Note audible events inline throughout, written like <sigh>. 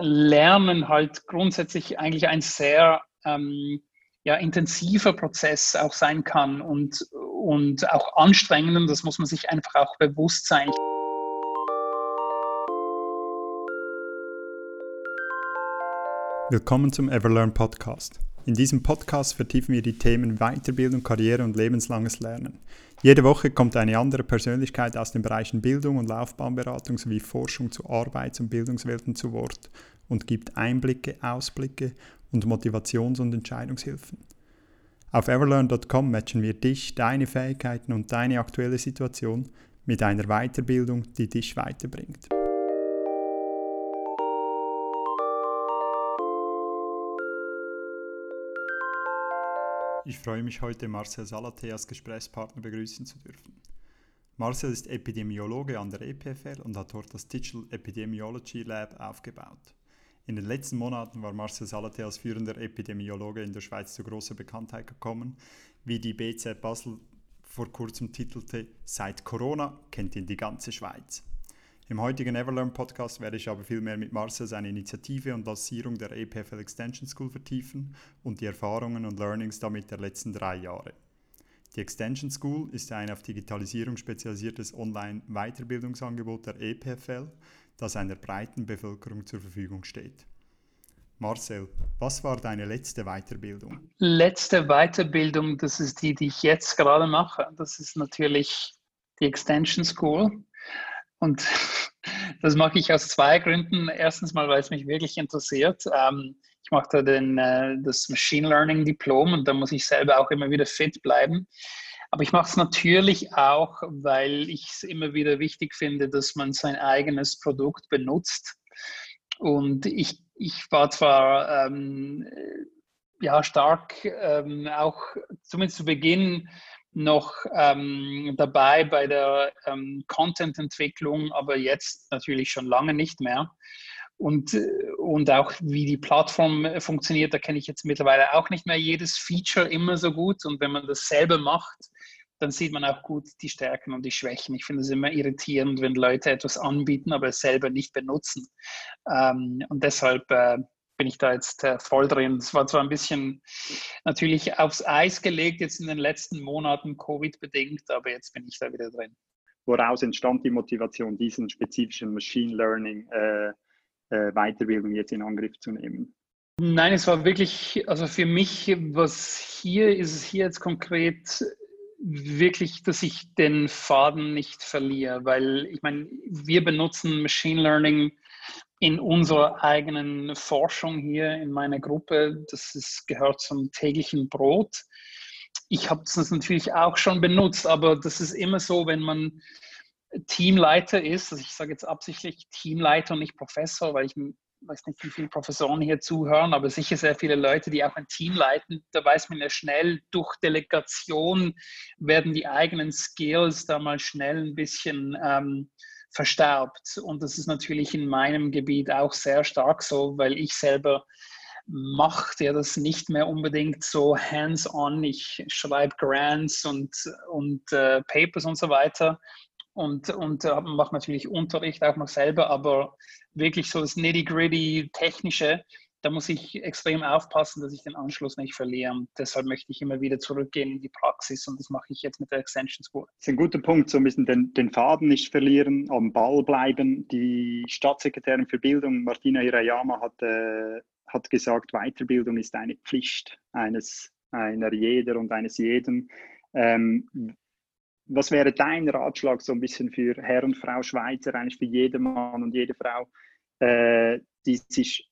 Lernen halt grundsätzlich eigentlich ein sehr ähm, ja, intensiver Prozess auch sein kann und, und auch anstrengend. Das muss man sich einfach auch bewusst sein. Willkommen zum Everlearn Podcast. In diesem Podcast vertiefen wir die Themen Weiterbildung, Karriere und lebenslanges Lernen. Jede Woche kommt eine andere Persönlichkeit aus den Bereichen Bildung und Laufbahnberatung sowie Forschung zu Arbeits- und Bildungswelten zu Wort und gibt Einblicke, Ausblicke und Motivations- und Entscheidungshilfen. Auf everlearn.com matchen wir dich, deine Fähigkeiten und deine aktuelle Situation mit einer Weiterbildung, die dich weiterbringt. Ich freue mich heute, Marcel Salate als Gesprächspartner begrüßen zu dürfen. Marcel ist Epidemiologe an der EPFL und hat dort das Digital Epidemiology Lab aufgebaut. In den letzten Monaten war Marcel Salate als führender Epidemiologe in der Schweiz zu großer Bekanntheit gekommen, wie die BZ Basel vor kurzem titelte, seit Corona kennt ihn die ganze Schweiz. Im heutigen Everlearn Podcast werde ich aber vielmehr mit Marcel seine Initiative und Lancierung der EPFL Extension School vertiefen und die Erfahrungen und Learnings damit der letzten drei Jahre. Die Extension School ist ein auf Digitalisierung spezialisiertes Online-Weiterbildungsangebot der EPFL, das einer breiten Bevölkerung zur Verfügung steht. Marcel, was war deine letzte Weiterbildung? Letzte Weiterbildung, das ist die, die ich jetzt gerade mache. Das ist natürlich die Extension School. Und <laughs> das mache ich aus zwei Gründen. Erstens mal, weil es mich wirklich interessiert. Ähm, ich mache da den, äh, das Machine Learning Diplom und da muss ich selber auch immer wieder fit bleiben. Aber ich mache es natürlich auch, weil ich es immer wieder wichtig finde, dass man sein eigenes Produkt benutzt. Und ich, ich war zwar ähm, ja, stark ähm, auch, zumindest zu Beginn, noch ähm, dabei bei der ähm, Content-Entwicklung, aber jetzt natürlich schon lange nicht mehr. Und, äh, und auch wie die Plattform funktioniert, da kenne ich jetzt mittlerweile auch nicht mehr jedes Feature immer so gut. Und wenn man das selber macht, dann sieht man auch gut die Stärken und die Schwächen. Ich finde es immer irritierend, wenn Leute etwas anbieten, aber es selber nicht benutzen. Ähm, und deshalb äh, bin ich da jetzt äh, voll drin. Es war zwar ein bisschen natürlich aufs Eis gelegt, jetzt in den letzten Monaten Covid-bedingt, aber jetzt bin ich da wieder drin. Woraus entstand die Motivation, diesen spezifischen Machine Learning äh, äh, Weiterbildung jetzt in Angriff zu nehmen? Nein, es war wirklich, also für mich, was hier ist es hier jetzt konkret wirklich, dass ich den Faden nicht verliere, weil ich meine, wir benutzen Machine Learning in unserer eigenen Forschung hier in meiner Gruppe. Das ist, gehört zum täglichen Brot. Ich habe das natürlich auch schon benutzt, aber das ist immer so, wenn man Teamleiter ist, also ich sage jetzt absichtlich Teamleiter und nicht Professor, weil ich weiß nicht, wie viele Professoren hier zuhören, aber sicher sehr viele Leute, die auch ein Team leiten. Da weiß man ja schnell, durch Delegation werden die eigenen Skills da mal schnell ein bisschen ähm, verstärkt. Und das ist natürlich in meinem Gebiet auch sehr stark so, weil ich selber macht ja das nicht mehr unbedingt so hands-on. Ich schreibe Grants und, und äh, Papers und so weiter und, und äh, mache natürlich Unterricht auch noch selber, aber wirklich so das nitty-gritty technische, da muss ich extrem aufpassen, dass ich den Anschluss nicht verliere. Und deshalb möchte ich immer wieder zurückgehen in die Praxis und das mache ich jetzt mit der Extension School. Das ist ein guter Punkt, so ein bisschen den, den Faden nicht verlieren, am Ball bleiben. Die Staatssekretärin für Bildung, Martina Hirayama, hat, äh, hat gesagt, Weiterbildung ist eine Pflicht eines, einer jeder und eines jeden. Ähm, was wäre dein Ratschlag so ein bisschen für Herr und Frau Schweizer, eigentlich für jeden Mann und jede Frau, äh, die sich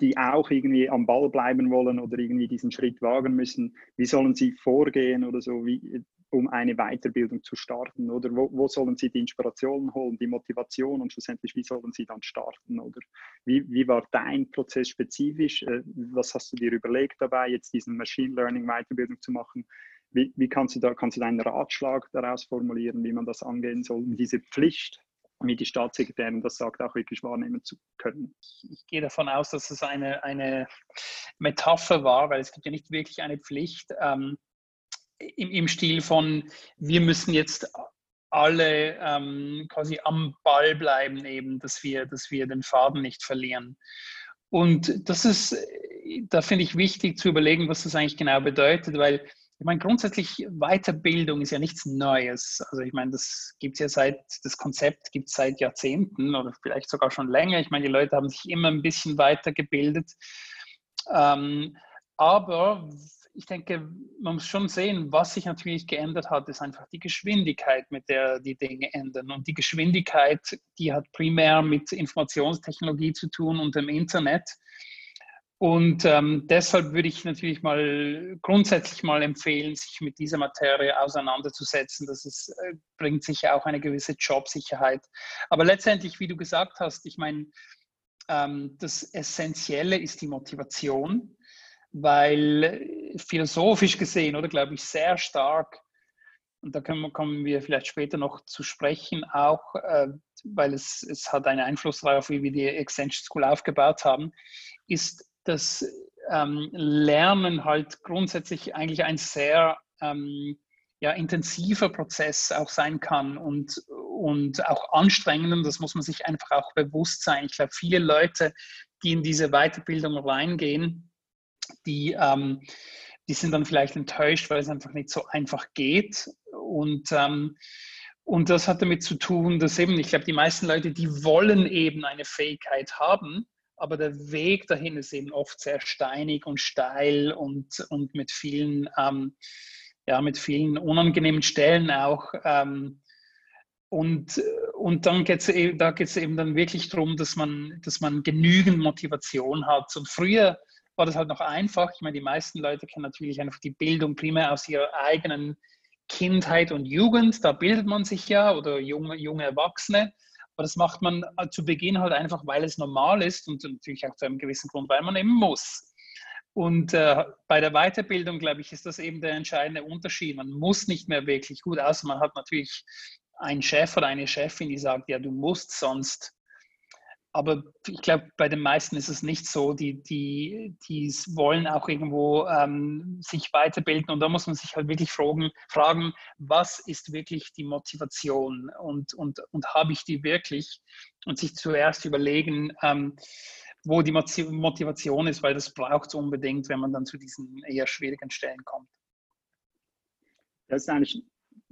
die auch irgendwie am Ball bleiben wollen oder irgendwie diesen Schritt wagen müssen, wie sollen sie vorgehen oder so, wie, um eine Weiterbildung zu starten? Oder wo, wo, sollen sie die Inspiration holen, die Motivation und schlussendlich, wie sollen sie dann starten? Oder wie, wie war dein Prozess spezifisch? Äh, was hast du dir überlegt dabei, jetzt diesen Machine Learning Weiterbildung zu machen? Wie, wie kannst du da kannst du deinen Ratschlag daraus formulieren, wie man das angehen soll, diese Pflicht wie die Staatssekretärin das sagt, auch wirklich wahrnehmen zu können. Ich gehe davon aus, dass es eine, eine Metapher war, weil es gibt ja nicht wirklich eine Pflicht ähm, im, im Stil von, wir müssen jetzt alle ähm, quasi am Ball bleiben, eben, dass wir, dass wir den Faden nicht verlieren. Und das ist, da finde ich wichtig zu überlegen, was das eigentlich genau bedeutet, weil ich meine, grundsätzlich Weiterbildung ist ja nichts Neues. Also ich meine, das gibt es ja seit, das Konzept gibt es seit Jahrzehnten oder vielleicht sogar schon länger. Ich meine, die Leute haben sich immer ein bisschen weitergebildet. Ähm, aber ich denke, man muss schon sehen, was sich natürlich geändert hat, ist einfach die Geschwindigkeit, mit der die Dinge ändern. Und die Geschwindigkeit, die hat primär mit Informationstechnologie zu tun und dem Internet. Und ähm, deshalb würde ich natürlich mal grundsätzlich mal empfehlen, sich mit dieser Materie auseinanderzusetzen. Das ist, äh, bringt sicher auch eine gewisse Jobsicherheit. Aber letztendlich, wie du gesagt hast, ich meine, ähm, das Essentielle ist die Motivation, weil philosophisch gesehen, oder glaube ich, sehr stark, und da können, kommen wir vielleicht später noch zu sprechen, auch äh, weil es, es hat einen Einfluss darauf, wie wir die Extension School aufgebaut haben, ist das ähm, Lernen halt grundsätzlich eigentlich ein sehr ähm, ja, intensiver Prozess auch sein kann und, und auch anstrengend. Und das muss man sich einfach auch bewusst sein. Ich glaube, viele Leute, die in diese Weiterbildung reingehen, die, ähm, die sind dann vielleicht enttäuscht, weil es einfach nicht so einfach geht. Und, ähm, und das hat damit zu tun, dass eben, ich glaube, die meisten Leute, die wollen eben eine Fähigkeit haben, aber der Weg dahin ist eben oft sehr steinig und steil und, und mit vielen, ähm, ja, mit vielen unangenehmen Stellen auch. Ähm, und, und dann geht es eben, da geht es eben dann wirklich darum, dass man, dass man genügend Motivation hat. Und früher war das halt noch einfach. Ich meine, die meisten Leute kennen natürlich einfach die Bildung primär aus ihrer eigenen Kindheit und Jugend. Da bildet man sich ja oder junge, junge Erwachsene. Aber das macht man äh, zu Beginn halt einfach, weil es normal ist und natürlich auch zu einem gewissen Grund, weil man eben muss. Und äh, bei der Weiterbildung, glaube ich, ist das eben der entscheidende Unterschied. Man muss nicht mehr wirklich gut, außer man hat natürlich einen Chef oder eine Chefin, die sagt, ja, du musst sonst aber ich glaube, bei den meisten ist es nicht so. Die, die, die wollen auch irgendwo ähm, sich weiterbilden und da muss man sich halt wirklich fragen, fragen was ist wirklich die Motivation und, und, und habe ich die wirklich? Und sich zuerst überlegen, ähm, wo die Motivation ist, weil das braucht es unbedingt, wenn man dann zu diesen eher schwierigen Stellen kommt. Das ist eigentlich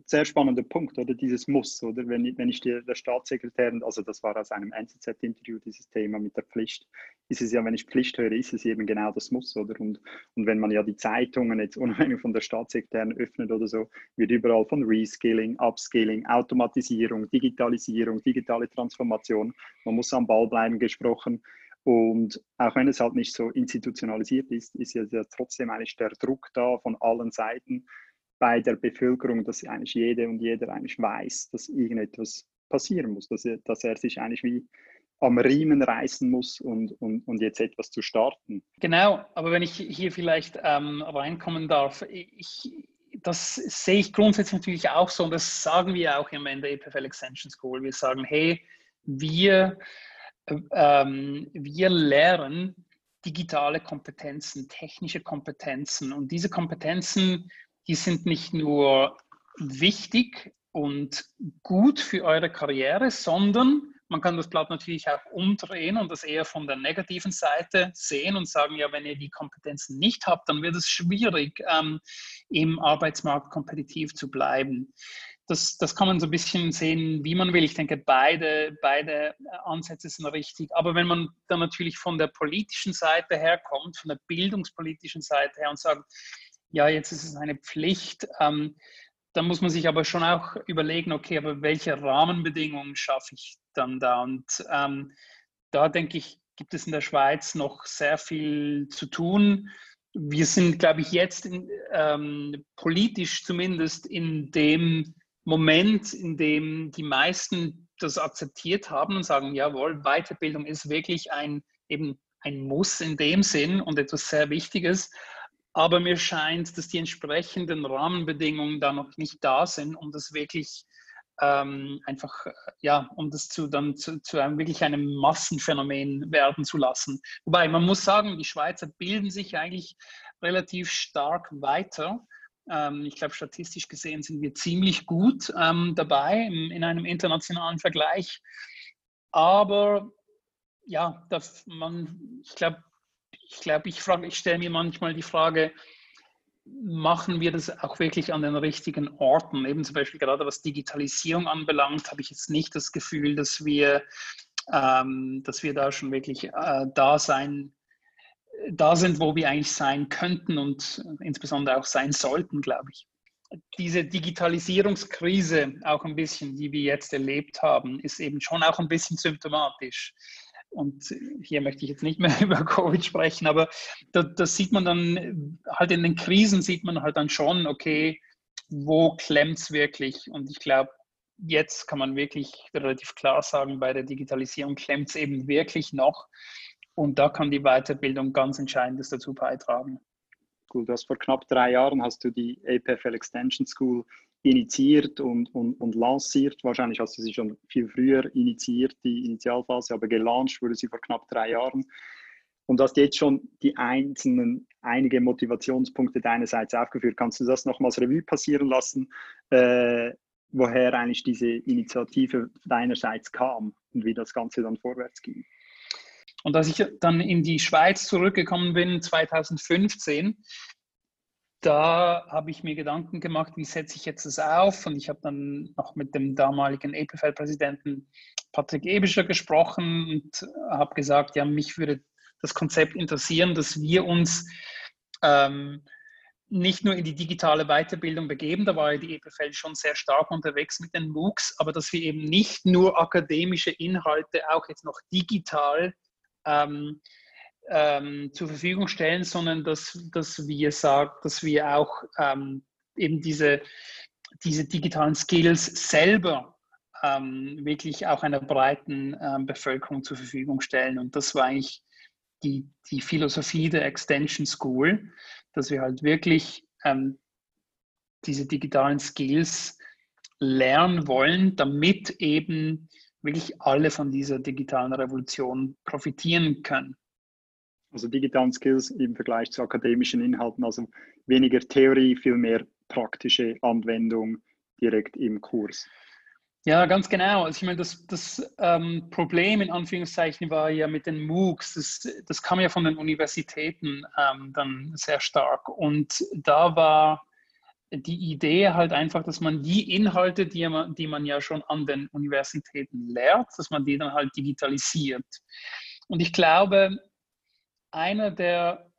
sehr spannender Punkt, oder dieses Muss, oder wenn ich, wenn ich dir der Staatssekretär, also das war aus einem NZZ-Interview, dieses Thema mit der Pflicht, ist es ja, wenn ich Pflicht höre, ist es eben genau das Muss, oder? Und, und wenn man ja die Zeitungen jetzt unabhängig von der Staatssekretärin öffnet oder so, wird überall von Reskilling, Upskilling, Automatisierung, Digitalisierung, digitale Transformation, man muss am Ball bleiben gesprochen. Und auch wenn es halt nicht so institutionalisiert ist, ist ja trotzdem eigentlich der Druck da von allen Seiten, bei der Bevölkerung, dass eigentlich jede und jeder eigentlich weiß, dass irgendetwas passieren muss, dass er, dass er sich eigentlich wie am Riemen reißen muss und, und, und jetzt etwas zu starten. Genau, aber wenn ich hier vielleicht ähm, reinkommen darf, ich, das sehe ich grundsätzlich natürlich auch so und das sagen wir auch immer in der EPFL Extension School. Wir sagen, hey, wir, ähm, wir lernen digitale Kompetenzen, technische Kompetenzen und diese Kompetenzen die sind nicht nur wichtig und gut für eure Karriere, sondern man kann das Blatt natürlich auch umdrehen und das eher von der negativen Seite sehen und sagen, ja, wenn ihr die Kompetenzen nicht habt, dann wird es schwierig, ähm, im Arbeitsmarkt kompetitiv zu bleiben. Das, das kann man so ein bisschen sehen, wie man will. Ich denke, beide, beide Ansätze sind richtig. Aber wenn man dann natürlich von der politischen Seite herkommt, von der bildungspolitischen Seite her und sagt, ja, jetzt ist es eine Pflicht. Ähm, da muss man sich aber schon auch überlegen, okay, aber welche Rahmenbedingungen schaffe ich dann da? Und ähm, da denke ich, gibt es in der Schweiz noch sehr viel zu tun. Wir sind, glaube ich, jetzt in, ähm, politisch zumindest in dem Moment, in dem die meisten das akzeptiert haben und sagen, jawohl, Weiterbildung ist wirklich ein eben ein Muss in dem Sinn und etwas sehr Wichtiges. Aber mir scheint, dass die entsprechenden Rahmenbedingungen da noch nicht da sind, um das wirklich ähm, einfach, ja, um das zu, dann zu, zu einem wirklich einem Massenphänomen werden zu lassen. Wobei man muss sagen, die Schweizer bilden sich eigentlich relativ stark weiter. Ähm, ich glaube, statistisch gesehen sind wir ziemlich gut ähm, dabei in, in, einem internationalen Vergleich. Aber ja, dass man, ich glaube, ich, glaub, ich, ich stelle mir manchmal die Frage, machen wir das auch wirklich an den richtigen Orten? Eben zum Beispiel gerade was Digitalisierung anbelangt, habe ich jetzt nicht das Gefühl, dass wir, ähm, dass wir da schon wirklich äh, da sein, da sind, wo wir eigentlich sein könnten und insbesondere auch sein sollten, glaube ich. Diese Digitalisierungskrise, auch ein bisschen, die wir jetzt erlebt haben, ist eben schon auch ein bisschen symptomatisch. Und hier möchte ich jetzt nicht mehr <laughs> über Covid sprechen, aber das, das sieht man dann halt in den Krisen, sieht man halt dann schon, okay, wo klemmt es wirklich? Und ich glaube, jetzt kann man wirklich relativ klar sagen, bei der Digitalisierung klemmt es eben wirklich noch. Und da kann die Weiterbildung ganz Entscheidendes dazu beitragen. Gut, du hast vor knapp drei Jahren hast du die APFL Extension School initiiert und, und, und lanciert. Wahrscheinlich hast du sie schon viel früher initiiert, die Initialphase, aber gelauncht wurde sie vor knapp drei Jahren. Und du hast jetzt schon die einzelnen, einige Motivationspunkte deinerseits aufgeführt. Kannst du das nochmals Revue passieren lassen, äh, woher eigentlich diese Initiative deinerseits kam und wie das Ganze dann vorwärts ging? Und als ich dann in die Schweiz zurückgekommen bin, 2015, da habe ich mir Gedanken gemacht, wie setze ich jetzt das auf? Und ich habe dann noch mit dem damaligen EPFL-Präsidenten Patrick Ebischer gesprochen und habe gesagt, ja, mich würde das Konzept interessieren, dass wir uns ähm, nicht nur in die digitale Weiterbildung begeben, da war ja die EPFL schon sehr stark unterwegs mit den MOOCs, aber dass wir eben nicht nur akademische Inhalte auch jetzt noch digital ähm, ähm, zur Verfügung stellen, sondern dass, dass wir sagen, dass wir auch ähm, eben diese, diese digitalen Skills selber ähm, wirklich auch einer breiten ähm, Bevölkerung zur Verfügung stellen. Und das war eigentlich die, die Philosophie der Extension School, dass wir halt wirklich ähm, diese digitalen Skills lernen wollen, damit eben wirklich alle von dieser digitalen Revolution profitieren können also digitalen Skills im Vergleich zu akademischen Inhalten, also weniger Theorie, viel mehr praktische Anwendung direkt im Kurs. Ja, ganz genau. Also ich meine, das, das ähm, Problem in Anführungszeichen war ja mit den MOOCs, das, das kam ja von den Universitäten ähm, dann sehr stark. Und da war die Idee halt einfach, dass man die Inhalte, die man, die man ja schon an den Universitäten lehrt, dass man die dann halt digitalisiert. Und ich glaube, einer der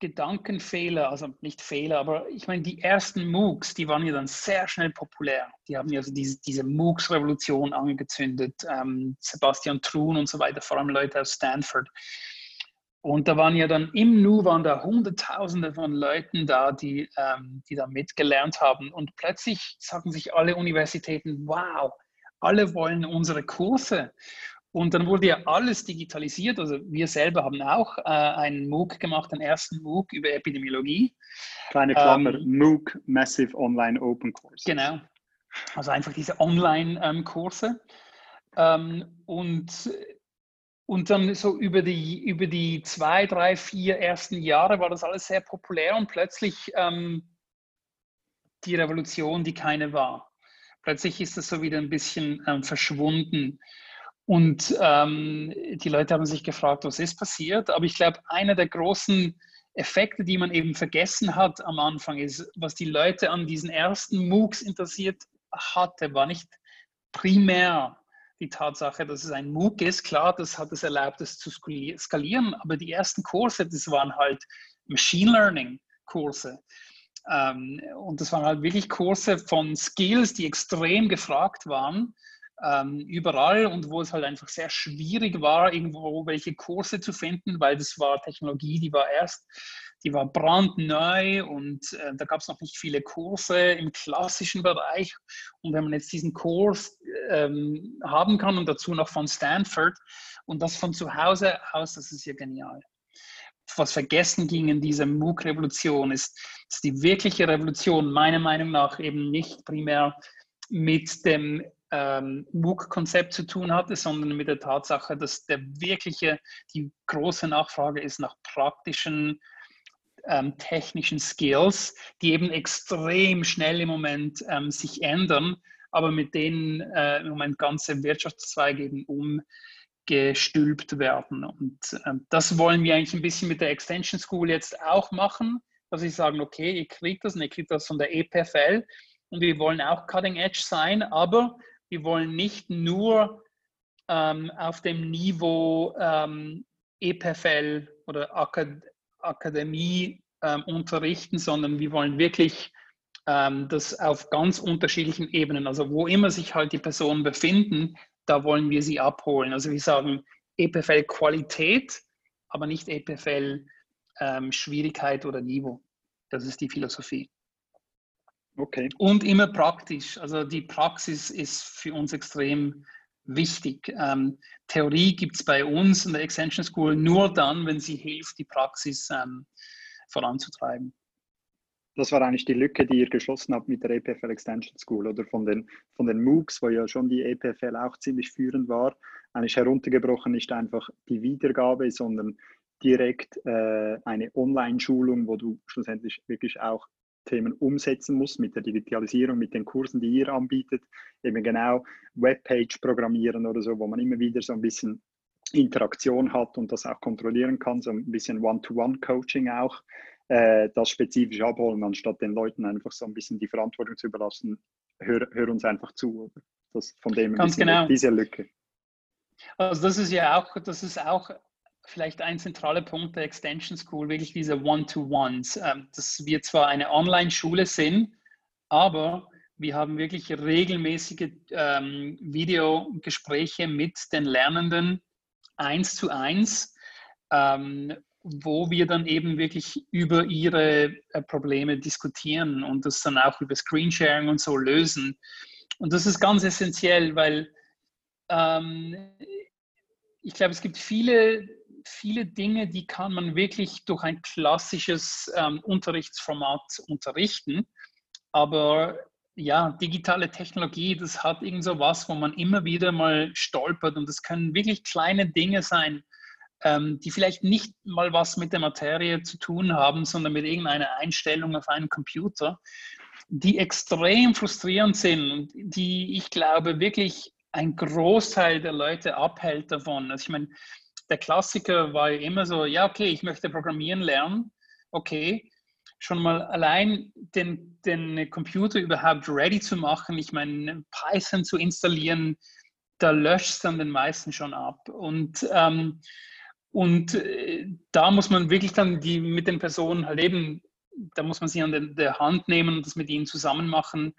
Gedankenfehler, also nicht Fehler, aber ich meine, die ersten MOOCs, die waren ja dann sehr schnell populär. Die haben ja also diese, diese MOOCs-Revolution angezündet. Ähm, Sebastian Truhn und so weiter, vor allem Leute aus Stanford. Und da waren ja dann im Nu waren da Hunderttausende von Leuten da, die, ähm, die da mitgelernt haben. Und plötzlich sagen sich alle Universitäten, wow, alle wollen unsere Kurse. Und dann wurde ja alles digitalisiert. Also wir selber haben auch äh, einen MOOC gemacht, den ersten MOOC über Epidemiologie. Kleine Klammer, ähm, MOOC, Massive Online Open Course. Genau. Also einfach diese Online-Kurse. Ähm, und, und dann so über die, über die zwei, drei, vier ersten Jahre war das alles sehr populär und plötzlich ähm, die Revolution, die keine war. Plötzlich ist das so wieder ein bisschen ähm, verschwunden. Und ähm, die Leute haben sich gefragt, was ist passiert. Aber ich glaube, einer der großen Effekte, die man eben vergessen hat am Anfang, ist, was die Leute an diesen ersten MOOCs interessiert hatte, war nicht primär die Tatsache, dass es ein MOOC ist. Klar, das hat es erlaubt, es zu skalieren, aber die ersten Kurse, das waren halt Machine Learning Kurse. Ähm, und das waren halt wirklich Kurse von Skills, die extrem gefragt waren ähm, überall und wo es halt einfach sehr schwierig war, irgendwo welche Kurse zu finden, weil das war Technologie, die war erst, die war brandneu und äh, da gab es noch nicht viele Kurse im klassischen Bereich. Und wenn man jetzt diesen Kurs ähm, haben kann und dazu noch von Stanford und das von zu Hause aus, das ist ja genial was vergessen ging in dieser MOOC-Revolution, ist, dass die wirkliche Revolution meiner Meinung nach eben nicht primär mit dem ähm, MOOC-Konzept zu tun hatte, sondern mit der Tatsache, dass der wirkliche, die große Nachfrage ist nach praktischen ähm, technischen Skills, die eben extrem schnell im Moment ähm, sich ändern, aber mit denen äh, im Moment ganze Wirtschaftszweige eben umgestülpt werden. Und ähm, das wollen wir eigentlich ein bisschen mit der Extension School jetzt auch machen, dass sie sagen, okay, ihr kriegt das und ihr kriegt das von der EPFL und wir wollen auch Cutting Edge sein, aber wir wollen nicht nur ähm, auf dem Niveau ähm, EPFL oder Akad Akademie ähm, unterrichten, sondern wir wollen wirklich ähm, das auf ganz unterschiedlichen Ebenen, also wo immer sich halt die Personen befinden, da wollen wir sie abholen. Also wir sagen EPFL Qualität, aber nicht EPFL ähm, Schwierigkeit oder Niveau. Das ist die Philosophie. Okay. Und immer praktisch. Also die Praxis ist für uns extrem wichtig. Ähm, Theorie gibt es bei uns in der Extension School nur dann, wenn sie hilft, die Praxis ähm, voranzutreiben. Das war eigentlich die Lücke, die ihr geschlossen habt mit der EPFL Extension School oder von den, von den MOOCs, wo ja schon die EPFL auch ziemlich führend war. Eigentlich heruntergebrochen nicht einfach die Wiedergabe, sondern direkt äh, eine Online-Schulung, wo du schlussendlich wirklich auch Themen umsetzen muss mit der Digitalisierung, mit den Kursen, die ihr anbietet, eben genau Webpage programmieren oder so, wo man immer wieder so ein bisschen Interaktion hat und das auch kontrollieren kann, so ein bisschen One-to-One-Coaching auch, äh, das spezifisch abholen, anstatt den Leuten einfach so ein bisschen die Verantwortung zu überlassen, hör, hör uns einfach zu. Das, von dem Ganz genau. diese Lücke. Also das ist ja auch, das ist auch vielleicht ein zentraler Punkt der Extension School, wirklich diese One-to-Ones, ähm, dass wir zwar eine Online-Schule sind, aber wir haben wirklich regelmäßige ähm, Videogespräche mit den Lernenden eins zu eins, ähm, wo wir dann eben wirklich über ihre äh, Probleme diskutieren und das dann auch über Screensharing und so lösen. Und das ist ganz essentiell, weil ähm, ich glaube, es gibt viele viele Dinge, die kann man wirklich durch ein klassisches ähm, Unterrichtsformat unterrichten. Aber ja, digitale Technologie, das hat irgend so was, wo man immer wieder mal stolpert. Und das können wirklich kleine Dinge sein, ähm, die vielleicht nicht mal was mit der Materie zu tun haben, sondern mit irgendeiner Einstellung auf einem Computer, die extrem frustrierend sind und die ich glaube wirklich ein Großteil der Leute abhält davon. Also ich meine, der Klassiker war immer so, ja, okay, ich möchte programmieren lernen. Okay, schon mal allein den, den Computer überhaupt ready zu machen, ich meine, Python zu installieren, da löscht es dann den meisten schon ab. Und, ähm, und äh, da muss man wirklich dann die mit den Personen halt eben, da muss man sie an den, der Hand nehmen und das mit ihnen zusammen machen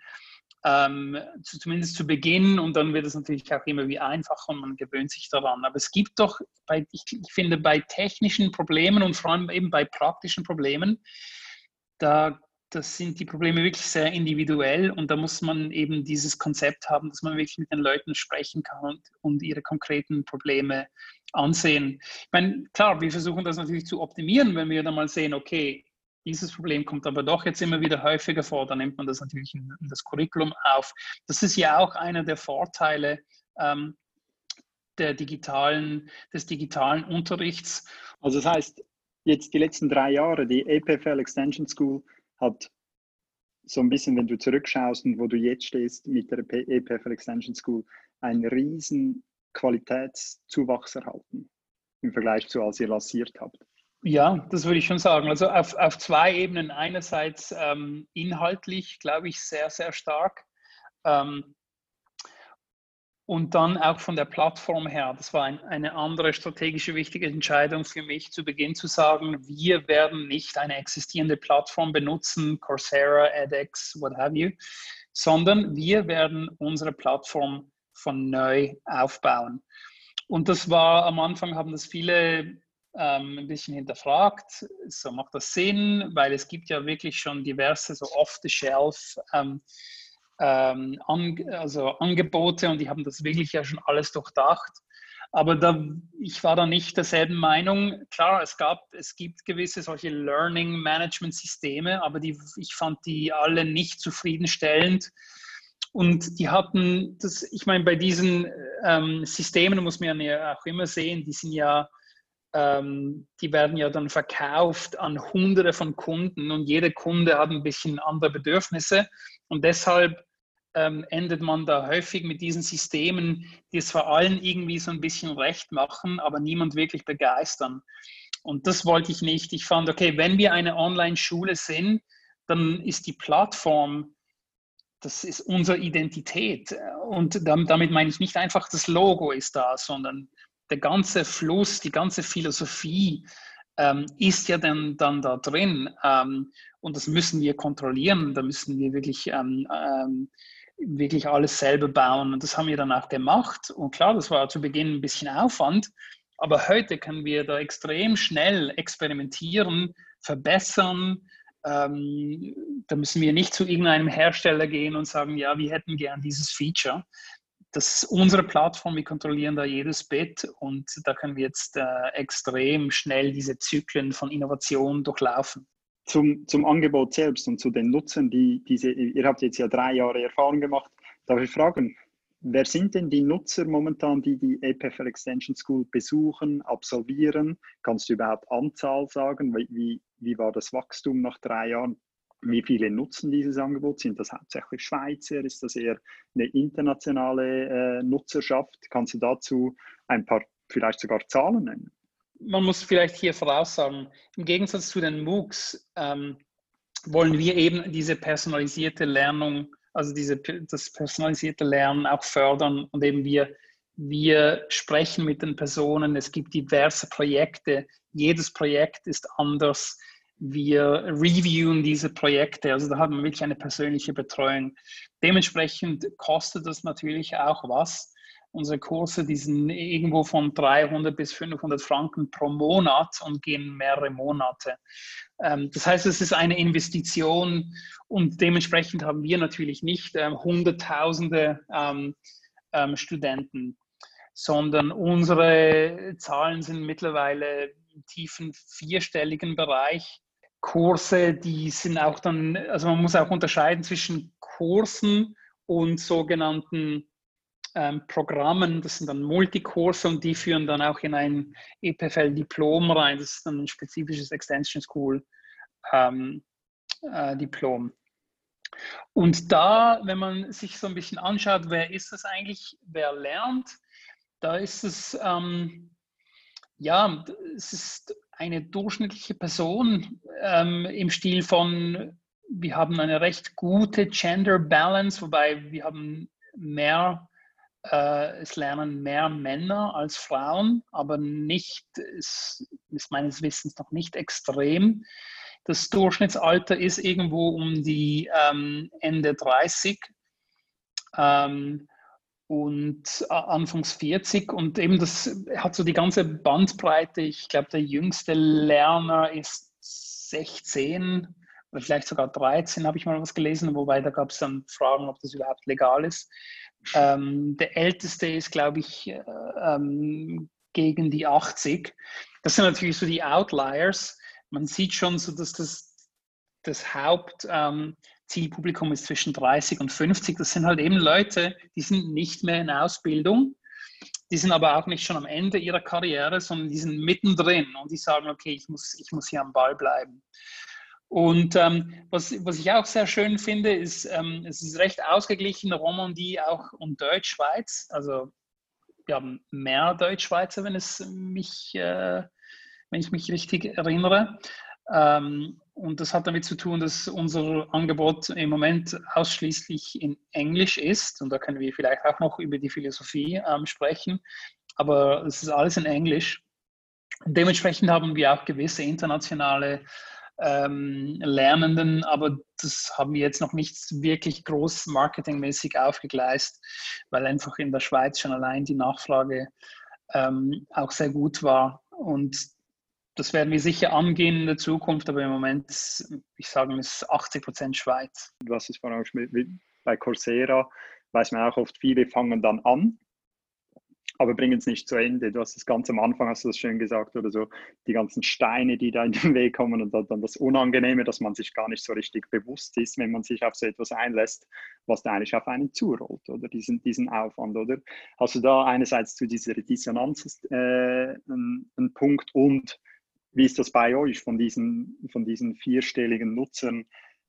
ähm, zu, zumindest zu Beginn und dann wird es natürlich auch immer wie einfacher und man gewöhnt sich daran. Aber es gibt doch, bei, ich, ich finde, bei technischen Problemen und vor allem eben bei praktischen Problemen, da das sind die Probleme wirklich sehr individuell und da muss man eben dieses Konzept haben, dass man wirklich mit den Leuten sprechen kann und, und ihre konkreten Probleme ansehen. Ich meine, klar, wir versuchen das natürlich zu optimieren, wenn wir dann mal sehen, okay, dieses Problem kommt aber doch jetzt immer wieder häufiger vor. Da nimmt man das natürlich in, in das Curriculum auf. Das ist ja auch einer der Vorteile ähm, der digitalen, des digitalen Unterrichts. Also das heißt, jetzt die letzten drei Jahre, die EPFL Extension School hat so ein bisschen, wenn du zurückschaust und wo du jetzt stehst mit der EPFL Extension School, einen riesen Qualitätszuwachs erhalten im Vergleich zu, als ihr lanciert habt. Ja, das würde ich schon sagen. Also auf, auf zwei Ebenen. Einerseits ähm, inhaltlich, glaube ich, sehr, sehr stark. Ähm, und dann auch von der Plattform her. Das war ein, eine andere strategische wichtige Entscheidung für mich, zu Beginn zu sagen, wir werden nicht eine existierende Plattform benutzen, Coursera, edX, what have you, sondern wir werden unsere Plattform von neu aufbauen. Und das war am Anfang, haben das viele ähm, ein bisschen hinterfragt. So macht das Sinn, weil es gibt ja wirklich schon diverse so off-the-shelf ähm, ähm, an, also Angebote und die haben das wirklich ja schon alles durchdacht. Aber da, ich war da nicht derselben Meinung. Klar, es gab, es gibt gewisse solche Learning Management Systeme, aber die, ich fand die alle nicht zufriedenstellend. Und die hatten das, ich meine, bei diesen ähm, Systemen muss man ja auch immer sehen, die sind ja ähm, die werden ja dann verkauft an Hunderte von Kunden und jeder Kunde hat ein bisschen andere Bedürfnisse und deshalb ähm, endet man da häufig mit diesen Systemen, die es vor allem irgendwie so ein bisschen recht machen, aber niemand wirklich begeistern. Und das wollte ich nicht. Ich fand, okay, wenn wir eine Online-Schule sind, dann ist die Plattform, das ist unsere Identität. Und damit meine ich nicht einfach, das Logo ist da, sondern der ganze Fluss, die ganze Philosophie ähm, ist ja dann, dann da drin. Ähm, und das müssen wir kontrollieren. Da müssen wir wirklich ähm, ähm wirklich alles selber bauen. Und das haben wir dann auch gemacht. Und klar, das war zu Beginn ein bisschen Aufwand, aber heute können wir da extrem schnell experimentieren, verbessern. Ähm, da müssen wir nicht zu irgendeinem Hersteller gehen und sagen, ja, wir hätten gern dieses Feature. Das ist unsere Plattform, wir kontrollieren da jedes Bit und da können wir jetzt äh, extrem schnell diese Zyklen von Innovation durchlaufen zum, zum Angebot selbst und zu den Nutzern, die diese, ihr habt jetzt ja drei Jahre Erfahrung gemacht, darf ich fragen, wer sind denn die Nutzer momentan, die die EPFL Extension School besuchen, absolvieren? Kannst du überhaupt Anzahl sagen? Wie, wie war das Wachstum nach drei Jahren? Wie viele nutzen dieses Angebot? Sind das hauptsächlich Schweizer? Ist das eher eine internationale äh, Nutzerschaft? Kannst du dazu ein paar vielleicht sogar Zahlen nennen? man muss vielleicht hier voraussagen, im Gegensatz zu den MOOCs ähm, wollen wir eben diese personalisierte Lernung, also diese, das personalisierte Lernen auch fördern und eben wir, wir sprechen mit den Personen, es gibt diverse Projekte, jedes Projekt ist anders. Wir reviewen diese Projekte, also da haben wir wirklich eine persönliche Betreuung. Dementsprechend kostet das natürlich auch was unsere Kurse, die sind irgendwo von 300 bis 500 Franken pro Monat und gehen mehrere Monate. Ähm, das heißt, es ist eine Investition und dementsprechend haben wir natürlich nicht ähm, Hunderttausende ähm, Studenten, sondern unsere Zahlen sind mittlerweile im tiefen vierstelligen Bereich. Kurse, die sind auch dann, also man muss auch unterscheiden zwischen Kursen und sogenannten ähm, Programmen, das sind dann Multikurse und die führen dann auch in ein EPFL-Diplom rein. Das ist dann ein spezifisches Extension School ähm, äh, Diplom. Und da, wenn man sich so ein bisschen anschaut, wer ist das eigentlich, wer lernt, da ist es, ähm, ja, es ist eine durchschnittliche Person ähm, im Stil von, wir haben eine recht gute Gender Balance, wobei wir haben mehr äh, es lernen mehr Männer als Frauen, aber nicht, ist, ist meines Wissens noch nicht extrem. Das Durchschnittsalter ist irgendwo um die ähm, Ende 30 ähm, und anfangs 40 und eben das hat so die ganze Bandbreite. Ich glaube, der jüngste Lerner ist 16 oder vielleicht sogar 13, habe ich mal was gelesen, wobei da gab es dann Fragen, ob das überhaupt legal ist. Ähm, der älteste ist, glaube ich, äh, ähm, gegen die 80. Das sind natürlich so die Outliers. Man sieht schon so, dass das, das Hauptzielpublikum ähm, ist zwischen 30 und 50. Das sind halt eben Leute, die sind nicht mehr in Ausbildung. Die sind aber auch nicht schon am Ende ihrer Karriere, sondern die sind mittendrin und die sagen, okay, ich muss, ich muss hier am Ball bleiben. Und ähm, was, was ich auch sehr schön finde, ist, ähm, es ist recht ausgeglichen, Romandie auch und Deutschschweiz. Also wir haben mehr Deutschschweizer, wenn äh, wenn ich mich richtig erinnere. Ähm, und das hat damit zu tun, dass unser Angebot im Moment ausschließlich in Englisch ist. Und da können wir vielleicht auch noch über die Philosophie ähm, sprechen. Aber es ist alles in Englisch. Und dementsprechend haben wir auch gewisse internationale ähm, Lernenden, aber das haben wir jetzt noch nicht wirklich groß marketingmäßig aufgegleist, weil einfach in der Schweiz schon allein die Nachfrage ähm, auch sehr gut war. Und das werden wir sicher angehen in der Zukunft, aber im Moment, ich sage, ist 80 Prozent Schweiz. Was ist vor allem bei Coursera, weiß man auch oft, viele fangen dann an aber bringen es nicht zu Ende. Du hast es ganz am Anfang, hast du das schön gesagt, oder so, die ganzen Steine, die da in den Weg kommen und dann das Unangenehme, dass man sich gar nicht so richtig bewusst ist, wenn man sich auf so etwas einlässt, was da eigentlich auf einen zurollt, oder diesen, diesen Aufwand, oder? Hast du da einerseits zu dieser Dissonanz äh, einen, einen Punkt und wie ist das bei euch von diesen, von diesen vierstelligen Nutzern,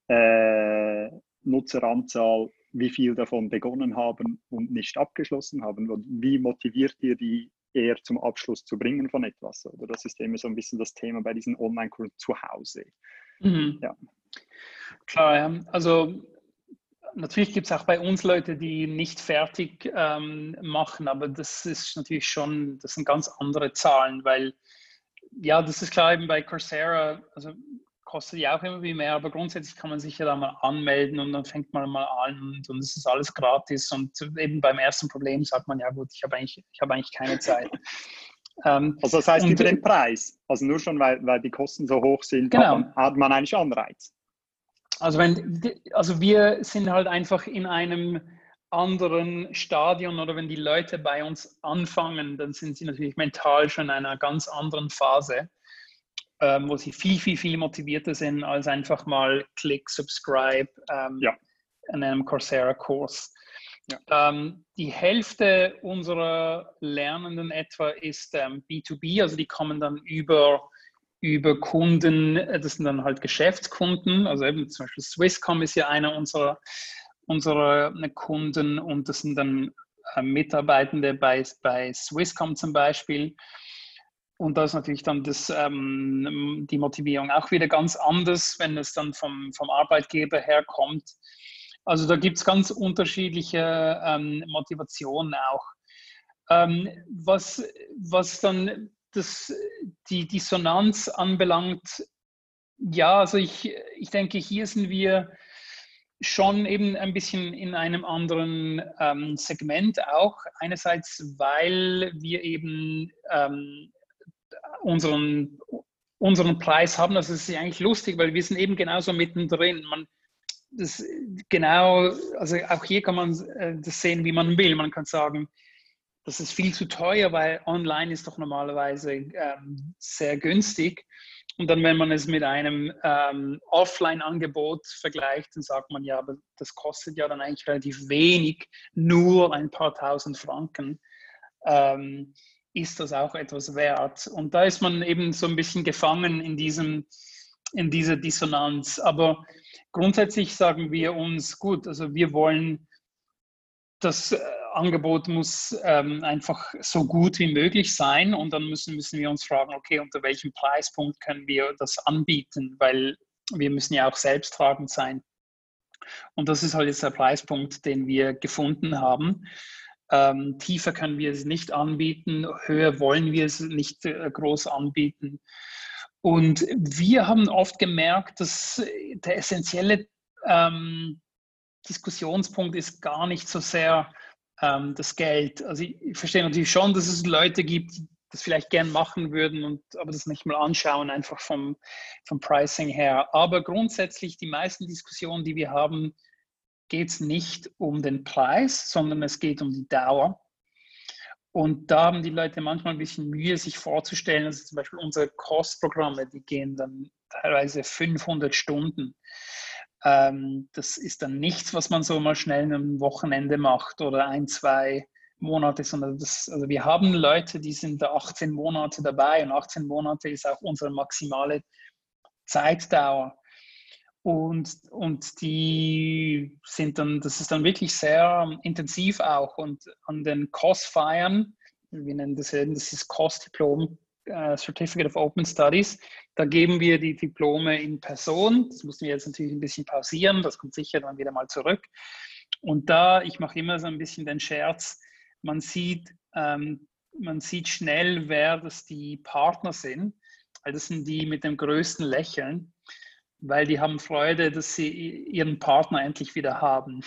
äh, Nutzeranzahl? wie viel davon begonnen haben und nicht abgeschlossen haben und wie motiviert ihr die eher zum Abschluss zu bringen von etwas? Oder das ist immer so ein bisschen das Thema bei diesen Online-Kursen zu Hause. Mhm. Ja. Klar, ja. also natürlich gibt es auch bei uns Leute, die nicht fertig ähm, machen, aber das ist natürlich schon, das sind ganz andere Zahlen, weil ja, das ist klar eben bei Coursera, also kostet ja auch immer wie mehr, aber grundsätzlich kann man sich ja da mal anmelden und dann fängt man mal an und es ist alles gratis und eben beim ersten Problem sagt man, ja gut, ich habe eigentlich, ich habe eigentlich keine Zeit. <laughs> Ähm, also das heißt und, über den Preis, also nur schon, weil, weil die Kosten so hoch sind, genau. hat, man, hat man eigentlich Anreiz. Also, wenn, also wir sind halt einfach in einem anderen Stadion oder wenn die Leute bei uns anfangen, dann sind sie natürlich mental schon in einer ganz anderen Phase ähm, wo sie viel, viel, viel motivierter sind als einfach mal Click, Subscribe ähm, ja. in einem Coursera-Kurs. Ja. Ähm, die Hälfte unserer Lernenden etwa ist ähm, B2B, also die kommen dann über, über Kunden, äh, das sind dann halt Geschäftskunden, also eben zum Beispiel Swisscom ist ja einer unserer, unserer äh, Kunden und das sind dann äh, Mitarbeitende bei, bei Swisscom zum Beispiel. Und da ist natürlich dann das, ähm, die Motivierung auch wieder ganz anders, wenn es dann vom, vom Arbeitgeber herkommt. Also da gibt es ganz unterschiedliche ähm, Motivationen auch. Ähm, was, was dann das, die Dissonanz anbelangt, ja, also ich, ich denke, hier sind wir schon eben ein bisschen in einem anderen ähm, Segment auch. Einerseits, weil wir eben ähm, unseren, unseren Preis haben. Das ist eigentlich lustig, weil wir sind eben genauso mittendrin. Man, das genau, also auch hier kann man äh, das sehen, wie man will. Man kann sagen, das ist viel zu teuer, weil online ist doch normalerweise ähm, sehr günstig. Und dann, wenn man es mit einem ähm, Offline-Angebot vergleicht, dann sagt man, ja, aber das kostet ja dann eigentlich relativ wenig, nur ein paar tausend Franken. Ähm, ist das auch etwas wert? Und da ist man eben so ein bisschen gefangen in, diesem, in dieser Dissonanz. Aber grundsätzlich sagen wir uns, gut, also wir wollen, das äh, Angebot muss ähm, einfach so gut wie möglich sein und dann müssen, müssen wir uns fragen, okay, unter welchem Preispunkt können wir das anbieten, weil wir müssen ja auch selbsttragend sein. Und das ist halt jetzt der Preispunkt, den wir gefunden haben. Ähm, tiefer können wir es nicht anbieten, höher wollen wir es nicht äh, groß anbieten. Und wir haben oft gemerkt, dass der essentielle ähm, Diskussionspunkt ist gar nicht so sehr ähm, das Geld. Also ich, ich, verstehe natürlich schon, dass es Leute gibt, die das vielleicht gern machen würden und aber das nicht mal anschauen, einfach vom, vom Pricing her. Aber grundsätzlich die meisten Diskussionen, die wir haben, geht es nicht um den Preis, sondern es geht um die Dauer. Und da haben die Leute manchmal ein bisschen Mühe, sich vorzustellen, also zum Beispiel unsere Kostprogramme, die gehen dann teilweise 500 Stunden. Ähm, das ist dann nichts, was man so mal schnell einem Wochenende macht oder ein, zwei Monate, sondern das, also wir haben Leute, die sind da 18 Monate dabei und 18 Monate ist auch unsere maximale Zeitdauer. Und, und die sind dann, das ist dann wirklich sehr intensiv auch. Und an den COS-Feiern, wir nennen das eben, das ist COS-Diplom, uh, Certificate of Open Studies, da geben wir die Diplome in Person. Das mussten wir jetzt natürlich ein bisschen pausieren, das kommt sicher dann wieder mal zurück. Und da, ich mache immer so ein bisschen den Scherz, man sieht, ähm, man sieht schnell, wer das die Partner sind. Weil das sind die mit dem größten Lächeln weil die haben Freude, dass sie ihren Partner endlich wieder haben.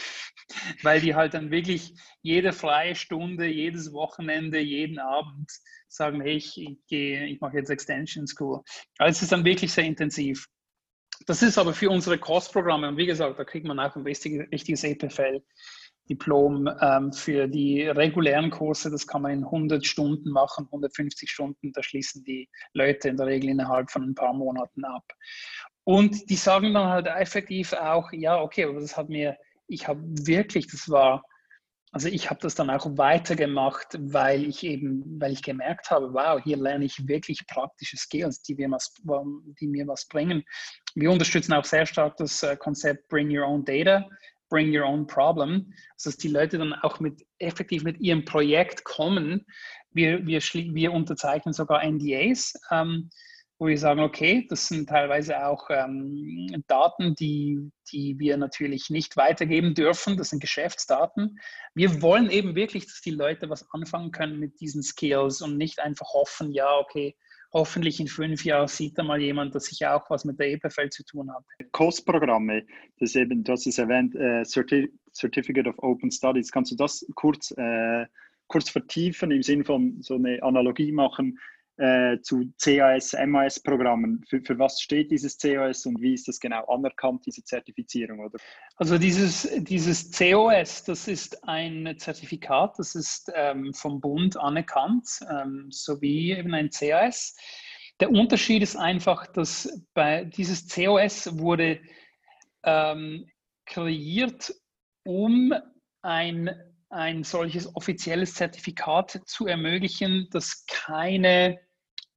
<laughs> weil die halt dann wirklich jede freie Stunde, jedes Wochenende, jeden Abend sagen, hey, ich, ich, gehe, ich mache jetzt Extension School. Also es ist dann wirklich sehr intensiv. Das ist aber für unsere Kostprogramme und wie gesagt, da kriegt man auch ein richtiges, richtiges EPFL. Diplom ähm, für die regulären Kurse. Das kann man in 100 Stunden machen, 150 Stunden. Da schließen die Leute in der Regel innerhalb von ein paar Monaten ab. Und die sagen dann halt effektiv auch, ja, okay, aber das hat mir, ich habe wirklich, das war, also ich habe das dann auch weitergemacht, weil ich eben, weil ich gemerkt habe, wow, hier lerne ich wirklich praktische Skills, die, wir was, die mir was bringen. Wir unterstützen auch sehr stark das äh, Konzept Bring Your Own Data bring your own problem, also dass die Leute dann auch mit effektiv mit ihrem Projekt kommen. Wir, wir, wir unterzeichnen sogar NDAs, ähm, wo wir sagen, okay, das sind teilweise auch ähm, Daten, die, die wir natürlich nicht weitergeben dürfen. Das sind Geschäftsdaten. Wir wollen eben wirklich, dass die Leute was anfangen können mit diesen Skills und nicht einfach hoffen, ja, okay, hoffentlich in fünf Jahren sieht da mal jemand, dass ich auch was mit der EPFL zu tun habe. COS-Programme, das eben, das ist erwähnt, äh, Certificate of Open Studies. Kannst du das kurz, äh, kurz vertiefen im Sinne von so eine Analogie machen? Äh, zu CAS, MAS-Programmen. Für, für, was steht dieses CAS und wie ist das genau anerkannt, diese Zertifizierung? Oder? Also dieses, dieses COS, das ist ein Zertifikat, das ist ähm, vom Bund anerkannt, ähm, sowie eben ein CAS. Der Unterschied ist einfach, dass bei dieses COS wurde ähm, kreiert, um ein ein solches offizielles Zertifikat zu ermöglichen, das keine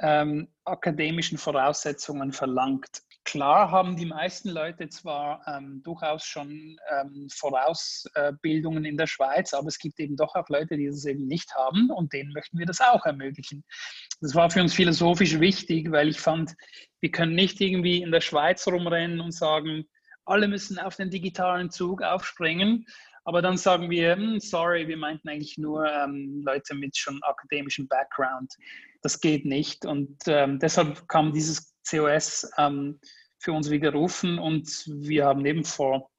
ähm, akademischen Voraussetzungen verlangt. Klar haben die meisten Leute zwar ähm, durchaus schon ähm, Vorausbildungen in der Schweiz, aber es gibt eben doch auch Leute, die das eben nicht haben und denen möchten wir das auch ermöglichen. Das war für uns philosophisch wichtig, weil ich fand, wir können nicht irgendwie in der Schweiz rumrennen und sagen, alle müssen auf den digitalen Zug aufspringen, aber dann sagen wir, hm, sorry, wir meinten eigentlich nur ähm, Leute mit schon akademischem Background. Das geht nicht. Und ähm, deshalb kam dieses COS ähm, für uns wie gerufen und wir haben eben vor,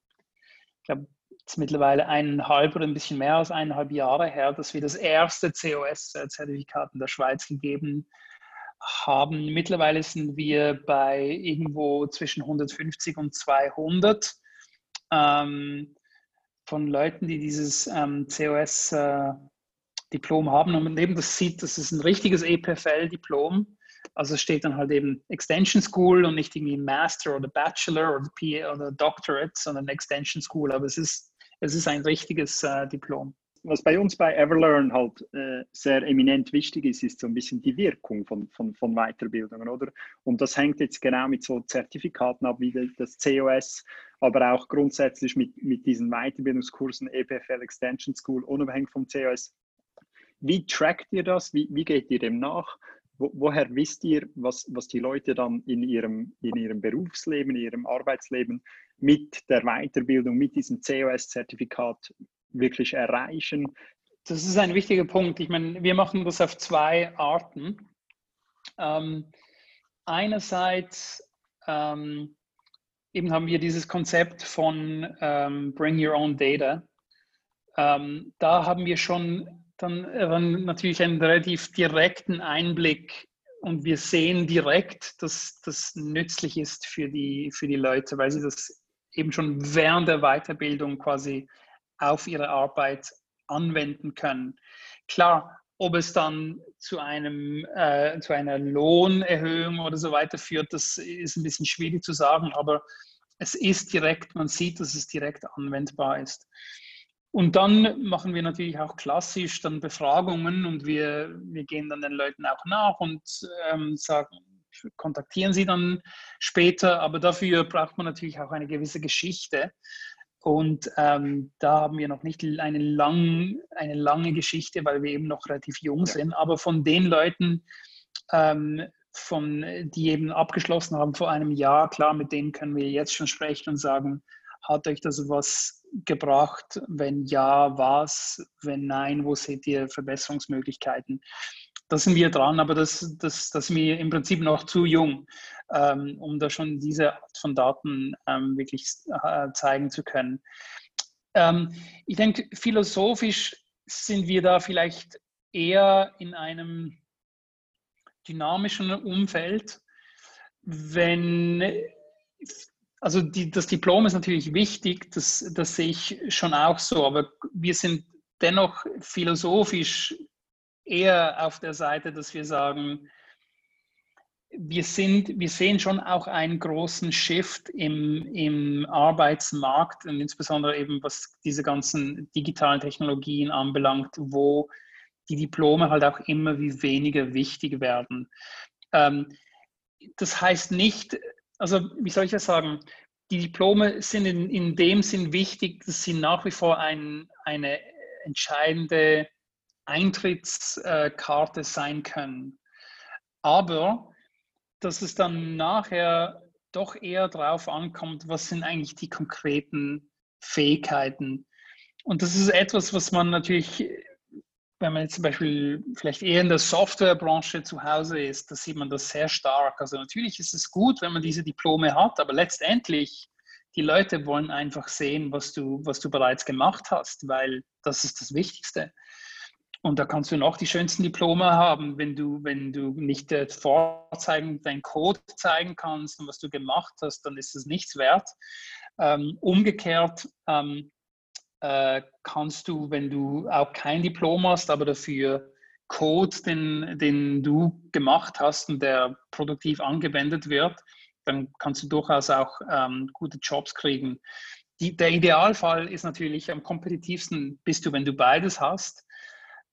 ich glaube, jetzt mittlerweile eineinhalb oder ein bisschen mehr als eineinhalb Jahre her, dass wir das erste COS-Zertifikat in der Schweiz gegeben haben. Mittlerweile sind wir bei irgendwo zwischen 150 und 200. Ähm, von Leuten, die dieses ähm, COS-Diplom äh, haben. Und man eben das sieht, das ist ein richtiges EPFL-Diplom. Also steht dann halt eben Extension School und nicht irgendwie Master oder Bachelor oder PA oder Doctorate, sondern Extension School. Aber es ist, es ist ein richtiges äh, Diplom was bei uns bei Everlearn halt äh, sehr eminent wichtig ist, ist so ein bisschen die Wirkung von, von, von Weiterbildungen, oder? Und das hängt jetzt genau mit so Zertifikaten ab, wie das COS, aber auch grundsätzlich mit, mit diesen Weiterbildungskursen, EPFL Extension School, unabhängig vom COS. Wie trackt ihr das? Wie, wie geht ihr dem nach? Wo, woher wisst ihr, was, was die Leute dann in ihrem, in ihrem Berufsleben, in ihrem Arbeitsleben mit der Weiterbildung, mit diesem COS-Zertifikat wirklich erreichen? Das ist ein wichtiger Punkt. Ich meine, wir machen das auf zwei Arten. Ähm, einerseits ähm, eben haben wir dieses Konzept von ähm, Bring Your Own Data. Ähm, da haben wir schon dann, dann natürlich einen relativ direkten Einblick und wir sehen direkt, dass das nützlich ist für die, für die Leute, weil sie das eben schon während der Weiterbildung quasi auf ihre Arbeit anwenden können. Klar, ob es dann zu, einem, äh, zu einer Lohnerhöhung oder so weiter führt, das ist ein bisschen schwierig zu sagen, aber es ist direkt, man sieht, dass es direkt anwendbar ist. Und dann machen wir natürlich auch klassisch dann Befragungen und wir, wir gehen dann den Leuten auch nach und ähm, sagen, kontaktieren sie dann später, aber dafür braucht man natürlich auch eine gewisse Geschichte. Und ähm, da haben wir noch nicht eine, lang, eine lange Geschichte, weil wir eben noch relativ jung sind. Aber von den Leuten, ähm, von, die eben abgeschlossen haben vor einem Jahr, klar, mit denen können wir jetzt schon sprechen und sagen, hat euch das was gebracht? Wenn ja, was? Wenn nein, wo seht ihr Verbesserungsmöglichkeiten? Da sind wir dran, aber das, das, das sind wir im Prinzip noch zu jung ähm, um da schon diese Art von Daten ähm, wirklich äh, zeigen zu können. Ähm, ich denke, philosophisch sind wir da vielleicht eher in einem dynamischen Umfeld, wenn also die, das Diplom ist natürlich wichtig, das, das sehe ich schon auch so, aber wir sind dennoch philosophisch eher auf der Seite, dass wir sagen, wir, sind, wir sehen schon auch einen großen Shift im, im Arbeitsmarkt und insbesondere eben was diese ganzen digitalen Technologien anbelangt, wo die Diplome halt auch immer wie weniger wichtig werden. Ähm, das heißt nicht, also wie soll ich das sagen, die Diplome sind in, in dem Sinn wichtig, dass sie nach wie vor ein, eine entscheidende Eintrittskarte sein können. Aber dass es dann nachher doch eher darauf ankommt, was sind eigentlich die konkreten Fähigkeiten. Und das ist etwas, was man natürlich, wenn man jetzt zum Beispiel vielleicht eher in der Softwarebranche zu Hause ist, da sieht man das sehr stark. Also natürlich ist es gut, wenn man diese Diplome hat, aber letztendlich, die Leute wollen einfach sehen, was du, was du bereits gemacht hast, weil das ist das Wichtigste. Und da kannst du noch die schönsten Diplome haben, wenn du, wenn du nicht äh, vorzeigen, deinen Code zeigen kannst und was du gemacht hast, dann ist es nichts wert. Ähm, umgekehrt ähm, äh, kannst du, wenn du auch kein Diplom hast, aber dafür Code, den, den du gemacht hast und der produktiv angewendet wird, dann kannst du durchaus auch ähm, gute Jobs kriegen. Die, der Idealfall ist natürlich am kompetitivsten bist du, wenn du beides hast.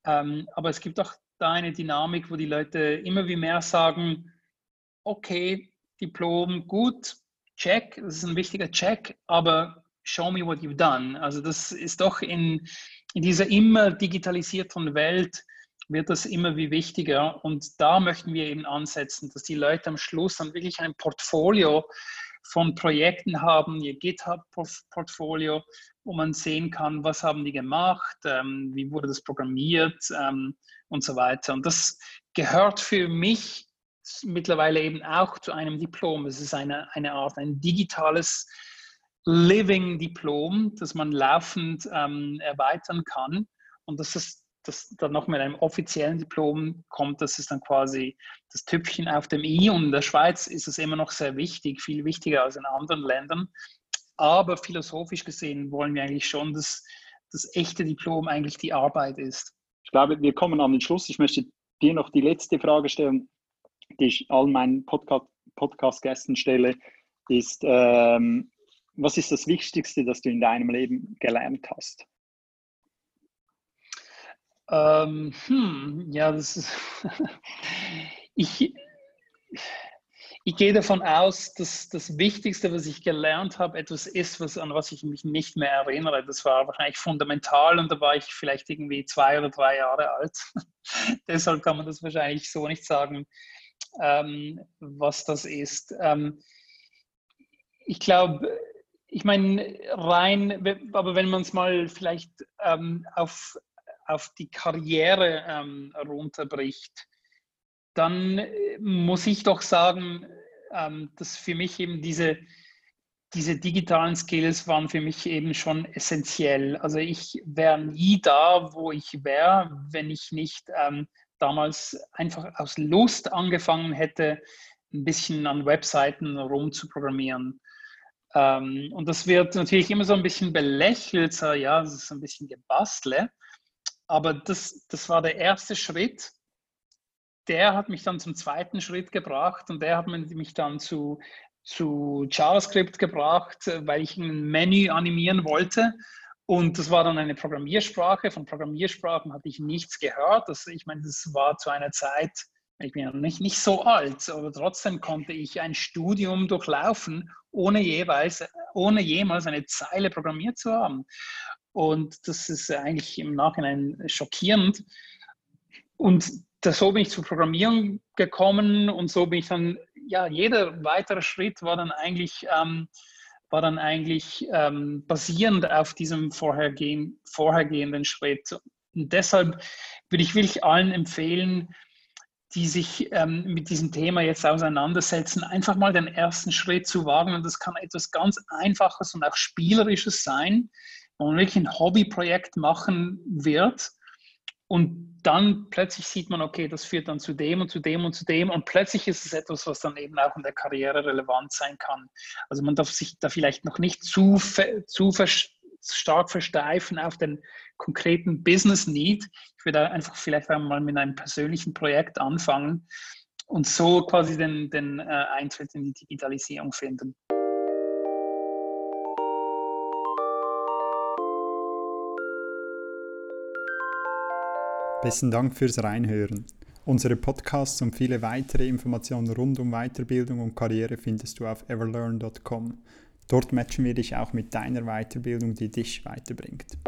Ähm, aber es gibt auch da eine Dynamik, wo die Leute immer wie mehr sagen, okay, Diplom, gut, check, das ist ein wichtiger Check, aber show me what you've done. Also das ist doch in, in dieser immer digitalisierten Welt wird das immer wie wichtiger und da möchten wir eben ansetzen, dass die Leute am Schluss dann wirklich ein Portfolio von Projekten haben, ihr GitHub-Portfolio, wo man sehen kann, was haben die gemacht, ähm, wie wurde das programmiert ähm, und so weiter. Und das gehört für mich mittlerweile eben auch zu einem Diplom. Es ist eine, eine Art, ein digitales Living Diplom, das man laufend ähm, erweitern kann. Und das ist das dann noch mit einem offiziellen Diplom kommt, das ist dann quasi das Tüpfchen auf dem i. Und in der Schweiz ist es immer noch sehr wichtig, viel wichtiger als in anderen Ländern. Aber philosophisch gesehen wollen wir eigentlich schon, dass das echte Diplom eigentlich die Arbeit ist. Ich glaube, wir kommen an den Schluss. Ich möchte dir noch die letzte Frage stellen, die ich allen meinen Podcast-Gästen stelle, ist, ähm, was ist das Wichtigste, das du in deinem Leben gelernt hast? Ähm, hm, ja, das ist. <laughs> ich, ich gehe davon aus, dass das Wichtigste, was ich gelernt habe, etwas ist, was, an was ich mich nicht mehr erinnere. Das war wahrscheinlich fundamental und da war ich vielleicht irgendwie zwei oder drei Jahre alt. <laughs> Deshalb kann man das wahrscheinlich so nicht sagen, ähm, was das ist. Ähm, ich glaube, ich meine, rein, aber wenn man es mal vielleicht ähm, auf auf die Karriere ähm, runterbricht, dann äh, muss ich doch sagen, ähm, dass für mich eben diese, diese digitalen Skills waren für mich eben schon essentiell. Also ich wäre nie da, wo ich wäre, wenn ich nicht ähm, damals einfach aus Lust angefangen hätte, ein bisschen an Webseiten rumzuprogrammieren. Ähm, und das wird natürlich immer so ein bisschen belächelt, ja, das ist ein bisschen Gebastle. Aber das, das war der erste Schritt. Der hat mich dann zum zweiten Schritt gebracht und der hat mich dann zu, zu JavaScript gebracht, weil ich ein Menü animieren wollte. Und das war dann eine Programmiersprache. Von Programmiersprachen hatte ich nichts gehört. Das, ich meine, das war zu einer Zeit, ich bin ja nicht, nicht so alt, aber trotzdem konnte ich ein Studium durchlaufen, ohne jeweils, ohne jemals eine Zeile programmiert zu haben. Und das ist eigentlich im Nachhinein schockierend. Und das, so bin ich zur Programmierung gekommen und so bin ich dann, ja, jeder weitere Schritt war dann eigentlich, ähm, war dann eigentlich ähm, basierend auf diesem vorhergehen, vorhergehenden Schritt. Und deshalb würde ich wirklich allen empfehlen, die sich ähm, mit diesem Thema jetzt auseinandersetzen, einfach mal den ersten Schritt zu wagen. Und das kann etwas ganz Einfaches und auch Spielerisches sein wo man wirklich ein Hobbyprojekt machen wird Und dann plötzlich sieht man, okay, das führt dann zu dem und zu dem und zu dem. Und plötzlich ist es etwas, was dann eben auch in der Karriere relevant sein kann. Also man darf sich da vielleicht noch nicht zu, zu stark versteifen auf den konkreten Business Need. Ich würde einfach vielleicht einmal mit einem persönlichen Projekt anfangen und so quasi den, den äh, Eintritt in die Digitalisierung finden. Besten Dank fürs Reinhören. Unsere Podcasts und viele weitere Informationen rund um Weiterbildung und Karriere findest du auf everlearn.com. Dort matchen wir dich auch mit deiner Weiterbildung, die dich weiterbringt.